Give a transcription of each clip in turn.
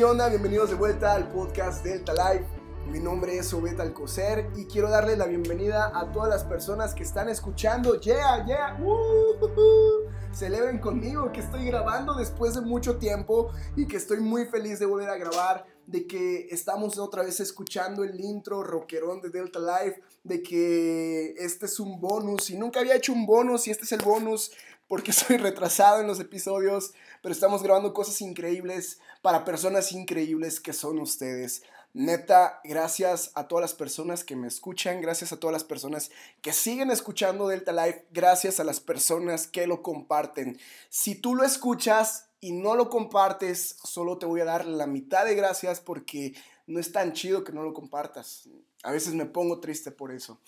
¿qué? Bienvenidos de vuelta al podcast Delta Life. Mi nombre es Obed Alcocer y quiero darle la bienvenida a todas las personas que están escuchando. Yeah, yeah. Uh, Celebren conmigo que estoy grabando después de mucho tiempo y que estoy muy feliz de volver a grabar, de que estamos otra vez escuchando el intro rockerón de Delta Life, de que este es un bonus y nunca había hecho un bonus y este es el bonus porque soy retrasado en los episodios, pero estamos grabando cosas increíbles para personas increíbles que son ustedes. Neta, gracias a todas las personas que me escuchan, gracias a todas las personas que siguen escuchando Delta Life, gracias a las personas que lo comparten. Si tú lo escuchas y no lo compartes, solo te voy a dar la mitad de gracias porque no es tan chido que no lo compartas. A veces me pongo triste por eso.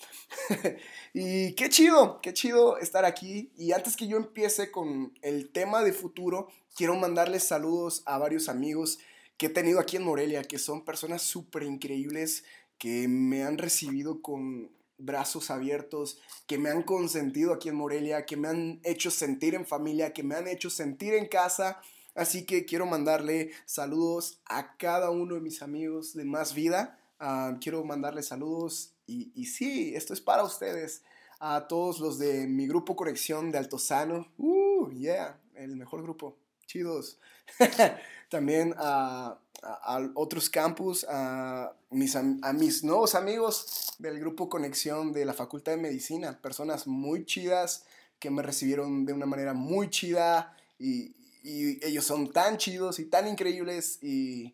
y qué chido, qué chido estar aquí. Y antes que yo empiece con el tema de futuro, quiero mandarles saludos a varios amigos que he tenido aquí en Morelia, que son personas súper increíbles, que me han recibido con brazos abiertos, que me han consentido aquí en Morelia, que me han hecho sentir en familia, que me han hecho sentir en casa. Así que quiero mandarle saludos a cada uno de mis amigos de Más Vida Ah, quiero mandarles saludos y, y, sí, esto es para ustedes. A todos los de mi grupo Conexión de Altozano. Uh, yeah, el mejor grupo. Chidos. También a, a, otros campus, a mis, a mis nuevos amigos del grupo Conexión de la Facultad de Medicina. Personas muy chidas que me recibieron de una manera muy chida y, y ellos son tan chidos y tan increíbles y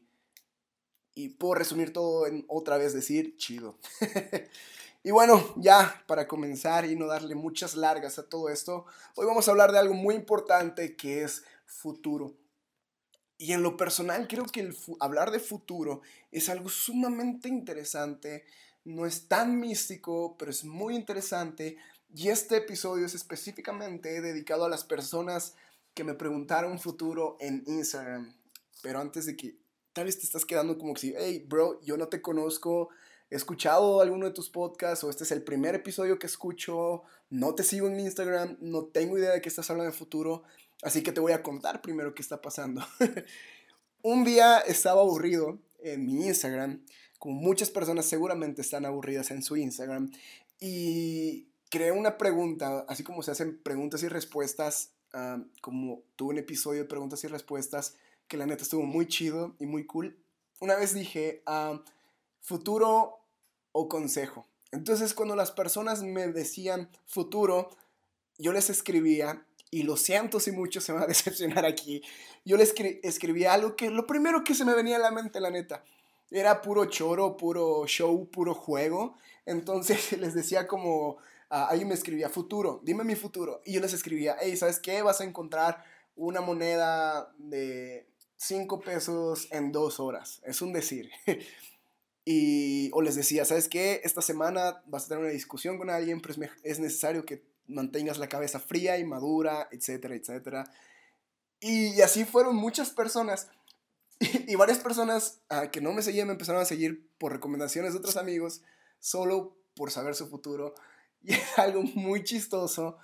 y puedo resumir todo en otra vez decir chido. y bueno, ya para comenzar y no darle muchas largas a todo esto, hoy vamos a hablar de algo muy importante que es futuro. Y en lo personal creo que hablar de futuro es algo sumamente interesante, no es tan místico, pero es muy interesante. Y este episodio es específicamente dedicado a las personas que me preguntaron futuro en Instagram. Pero antes de que tal vez te estás quedando como que si, hey, bro, yo no te conozco, he escuchado alguno de tus podcasts o este es el primer episodio que escucho, no te sigo en Instagram, no tengo idea de qué estás hablando de futuro, así que te voy a contar primero qué está pasando. Un día estaba aburrido en mi Instagram, como muchas personas seguramente están aburridas en su Instagram, y creé una pregunta, así como se hacen preguntas y respuestas, ah, como tuve un episodio de preguntas y respuestas, que la neta estuvo muy chido y muy cool. Una vez dije, ah, futuro o consejo. Entonces cuando las personas me decían futuro, yo les escribía, y lo siento si mucho se va a decepcionar aquí, yo les escribía algo que lo primero que se me venía a la mente, la neta, era puro choro, puro show, puro juego. Entonces les decía como, ah, ahí me escribía futuro, dime mi futuro. Y yo les escribía, hey, ¿sabes qué? Vas a encontrar una moneda de, 5 pesos en dos horas. Es un decir. y, o les decía, ¿sabes qué? Esta semana vas a tener una discusión con alguien, pero es, necesario que mantengas la cabeza fría y madura, etcétera, etcétera. Y, así fueron muchas personas. Y, varias personas ah, que no me seguían me empezaron a seguir por recomendaciones de otros amigos, solo por saber su futuro. Y es algo muy chistoso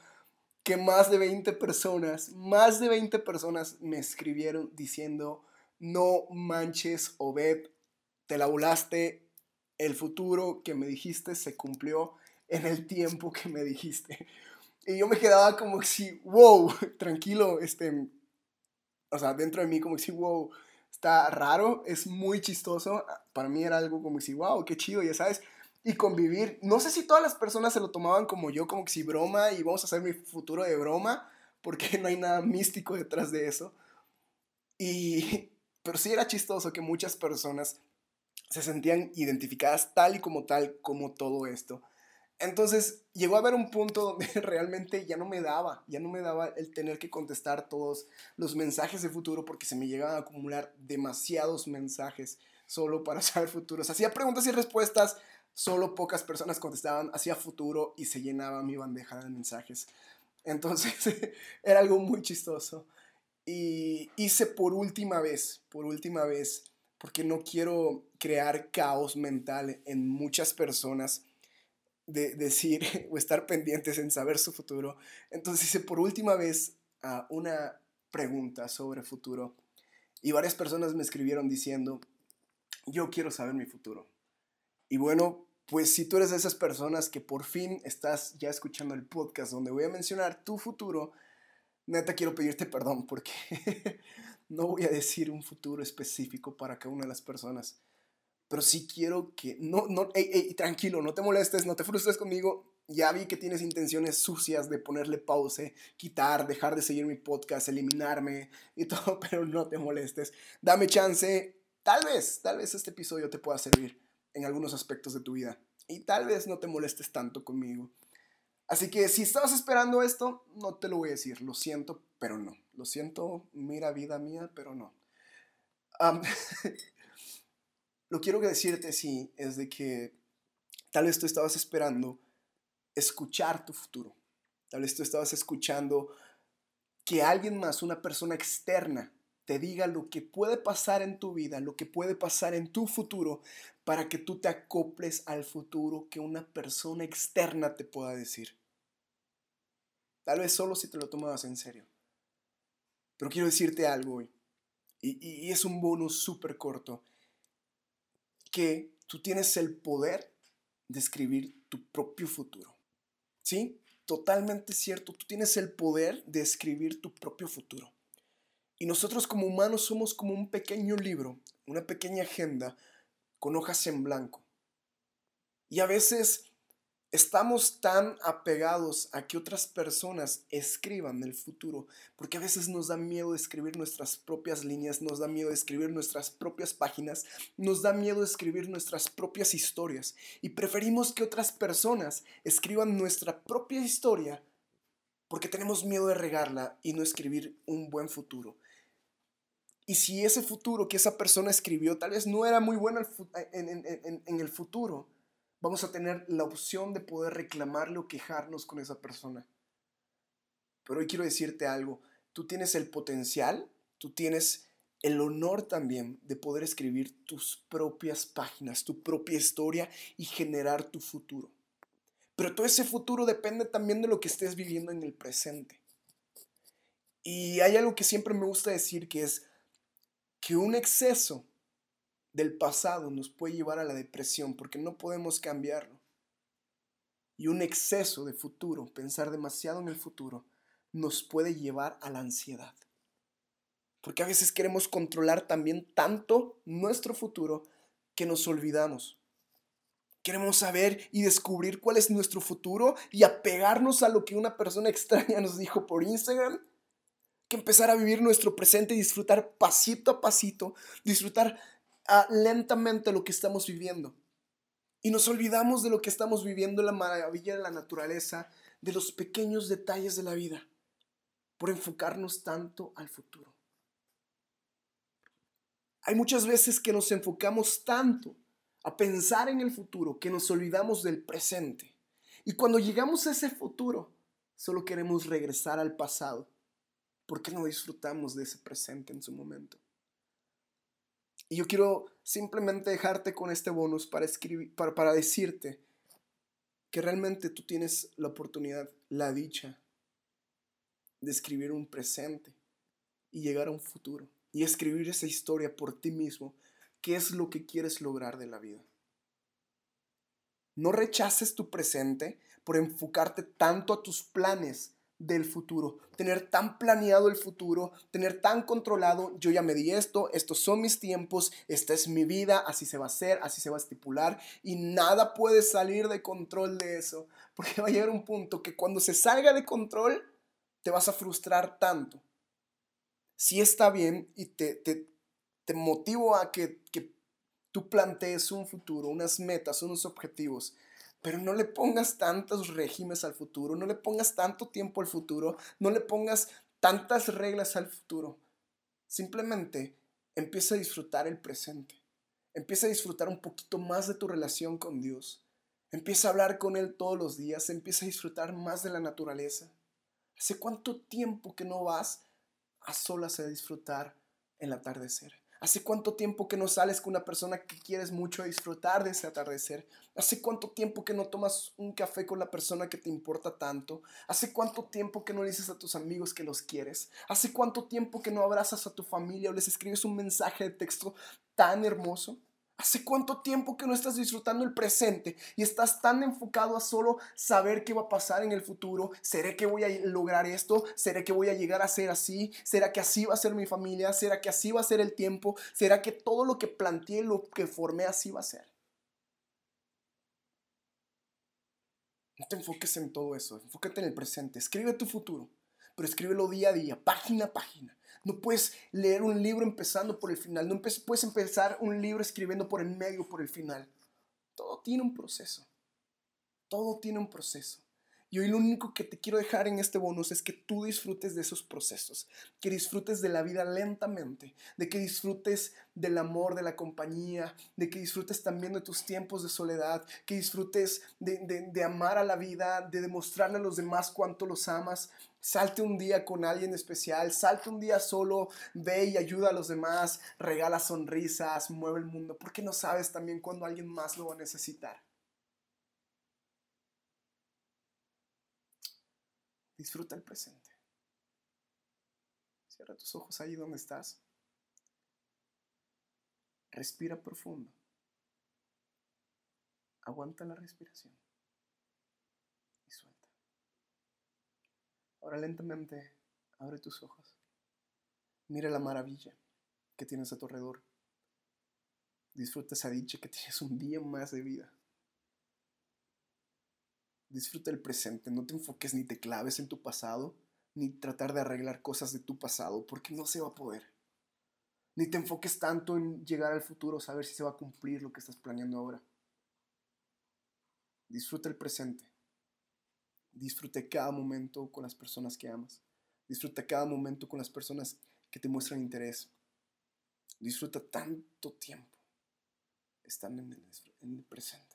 que más de 20 personas, más de 20 personas me escribieron diciendo, no manches, Obed, te la volaste, el futuro que me dijiste se cumplió en el tiempo que me dijiste. Y yo me quedaba como si, wow, tranquilo, este, o sea, dentro de mí como si, wow, está raro, es muy chistoso. Para mí era algo como si, wow, qué chido, ya sabes y convivir. No sé si todas las personas se lo tomaban como yo, como que si broma y vamos a hacer mi futuro de broma, porque no hay nada místico detrás de eso. Y, pero sí era chistoso que muchas personas se sentían identificadas tal y como tal como todo esto. Entonces llegó a haber un punto donde realmente ya no me daba, ya no me daba el tener que contestar todos los mensajes de futuro porque se me llegaban a acumular demasiados mensajes solo para saber futuros. Hacía preguntas y respuestas solo pocas personas contestaban hacia futuro y se llenaba mi bandeja de mensajes. Entonces era algo muy chistoso. Y hice por última vez, por última vez, porque no quiero crear caos mental en muchas personas de decir o estar pendientes en saber su futuro. Entonces hice por última vez uh, una pregunta sobre futuro. Y varias personas me escribieron diciendo, yo quiero saber mi futuro. Y bueno, pues si tú eres de esas personas que por fin estás ya escuchando el podcast donde voy a mencionar tu futuro, neta quiero pedirte perdón porque no voy a decir un futuro específico para cada una de las personas. Pero sí quiero que, no, no, tranquilo, no te molestes, no te frustres conmigo. Ya vi que tienes intenciones sucias de ponerle pause, quitar, dejar de seguir mi podcast, eliminarme y todo, pero no te molestes. Dame chance. Tal vez, tal vez este episodio te pueda servir en algunos aspectos de tu vida. Y tal vez no te molestes tanto conmigo. Así que si estabas esperando esto, no te lo voy a decir. Lo siento, pero no. Lo siento, mira vida mía, pero no. lo quiero decirte, sí, es de que tal vez tú estabas esperando escuchar tu futuro. Tal vez tú estabas escuchando que alguien más, una persona externa, te diga lo que puede pasar en tu vida, lo que puede pasar en tu futuro, para que tú te acoples al futuro que una persona externa te pueda decir. Tal vez solo si te lo tomabas en serio. Pero quiero decirte algo hoy, y, es un bonus súper corto, que tú tienes el poder de escribir tu propio futuro. ¿Sí? Totalmente cierto, tú tienes el poder de escribir tu propio futuro. Y nosotros como humanos somos como un pequeño libro, una pequeña agenda con hojas en blanco. Y a veces estamos tan apegados a que otras personas escriban el futuro, porque a veces nos da miedo escribir nuestras propias líneas, nos da miedo escribir nuestras propias páginas, nos da miedo escribir nuestras propias historias y preferimos que otras personas escriban nuestra propia historia porque tenemos miedo de regarla y no escribir un buen futuro. Y si ese futuro que esa persona escribió tal vez no era muy bueno en, el futuro, vamos a tener la opción de poder reclamarle o quejarnos con esa persona. Pero hoy quiero decirte algo, tú tienes el potencial, tú tienes el honor también de poder escribir tus propias páginas, tu propia historia y generar tu futuro. Pero todo ese futuro depende también de lo que estés viviendo en el presente. Y hay algo que siempre me gusta decir que es, que un exceso del pasado nos puede llevar a la depresión porque no podemos cambiarlo. Y un exceso de futuro, pensar demasiado en el futuro, nos puede llevar a la ansiedad. Porque a veces queremos controlar también tanto nuestro futuro que nos olvidamos. Queremos saber y descubrir cuál es nuestro futuro y apegarnos a lo que una persona extraña nos dijo por Instagram que empezar a vivir nuestro presente y disfrutar pasito a pasito, disfrutar ah, lentamente lo que estamos viviendo. Y nos olvidamos de lo que estamos viviendo, la maravilla de la naturaleza, de los pequeños detalles de la vida, por enfocarnos tanto al futuro. Hay muchas veces que nos enfocamos tanto a pensar en el futuro que nos olvidamos del presente. Y cuando llegamos a ese futuro, solo queremos regresar al pasado ¿Por qué no disfrutamos de ese presente en su momento? Y yo quiero simplemente dejarte con este bonus para, escribir, para, para decirte que realmente tú tienes la oportunidad, la dicha de escribir un presente y llegar a un futuro y escribir esa historia por ti mismo, qué es lo que quieres lograr de la vida. No rechaces tu presente por enfocarte tanto a tus planes del futuro, tener tan planeado el futuro, tener tan controlado, yo ya me di esto, estos son mis tiempos, esta es mi vida, así se va a hacer, así se va a estipular y nada puede salir de control de eso, porque va a llegar un punto que cuando se salga de control te vas a frustrar tanto. Si está bien y te, te, te motivo a que, que tú plantees un futuro, unas metas, unos objetivos, pero no le pongas tantos regímenes al futuro, no le pongas tanto tiempo al futuro, no le pongas tantas reglas al futuro. Simplemente empieza a disfrutar el presente. Empieza a disfrutar un poquito más de tu relación con Dios. Empieza a hablar con Él todos los días. Empieza a disfrutar más de la naturaleza. ¿Hace cuánto tiempo que no vas a solas a disfrutar el atardecer? ¿Hace cuánto tiempo que no sales con una persona que quieres mucho disfrutar de ese atardecer? ¿Hace cuánto tiempo que no tomas un café con la persona que te importa tanto? ¿Hace cuánto tiempo que no dices a tus amigos que los quieres? ¿Hace cuánto tiempo que no abrazas a tu familia o les escribes un mensaje de texto tan hermoso? ¿Hace cuánto tiempo que no estás disfrutando el presente y estás tan enfocado a solo saber qué va a pasar en el futuro? ¿Seré que voy a lograr esto? ¿Seré que voy a llegar a ser así? ¿Será que así va a ser mi familia? ¿Será que así va a ser el tiempo? ¿Será que todo lo que planteé, lo que formé, así va a ser? No te enfoques en todo eso, enfócate en el presente, escribe tu futuro, pero escríbelo día a día, página a página. No puedes leer un libro empezando por el final. No puedes empezar un libro escribiendo por el medio, por el final. Todo tiene un proceso. Todo tiene un proceso. Y hoy lo único que te quiero dejar en este bonus es que tú disfrutes de esos procesos, que disfrutes de la vida lentamente, de que disfrutes del amor, de la compañía, de que disfrutes también de tus tiempos de soledad, que disfrutes de, amar a la vida, de demostrarle a los demás cuánto los amas. Salte un día con alguien especial, salte un día solo, ve y ayuda a los demás, regala sonrisas, mueve el mundo, porque no sabes también cuándo alguien más lo va a necesitar. Disfruta el presente. Cierra tus ojos ahí donde estás. Respira profundo. Aguanta la respiración. Y suelta. Ahora lentamente abre tus ojos. Mira la maravilla que tienes a tu alrededor. Disfruta esa dicha que tienes un día más de vida. Disfruta el presente, no te enfoques ni te claves en tu pasado, ni tratar de arreglar cosas de tu pasado, porque no se va a poder. Ni te enfoques tanto en llegar al futuro, saber si se va a cumplir lo que estás planeando ahora. Disfruta el presente. Disfruta cada momento con las personas que amas. Disfruta cada momento con las personas que te muestran interés. Disfruta tanto tiempo estando en el presente.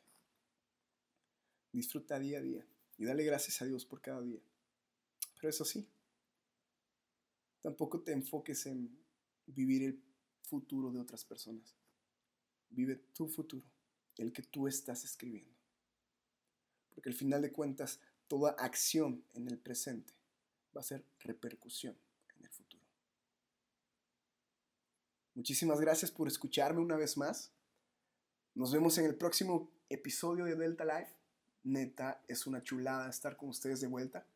Disfruta día a día y dale gracias a Dios por cada día. Pero eso sí, tampoco te enfoques en vivir el futuro de otras personas. Vive tu futuro, el que tú estás escribiendo. Porque al final de cuentas, toda acción en el presente va a ser repercusión en el futuro. Muchísimas gracias por escucharme una vez más. Nos vemos en el próximo episodio de Delta Life. Neta, es una chulada estar con ustedes de vuelta.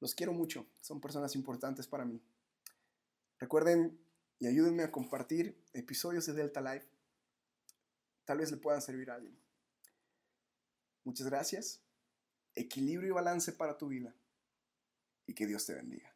Los quiero mucho, son personas importantes para mí. Recuerden y ayúdenme a compartir episodios de Delta Life. Tal vez le puedan servir a alguien. Muchas gracias. Equilibrio y balance para tu vida. Y que Dios te bendiga.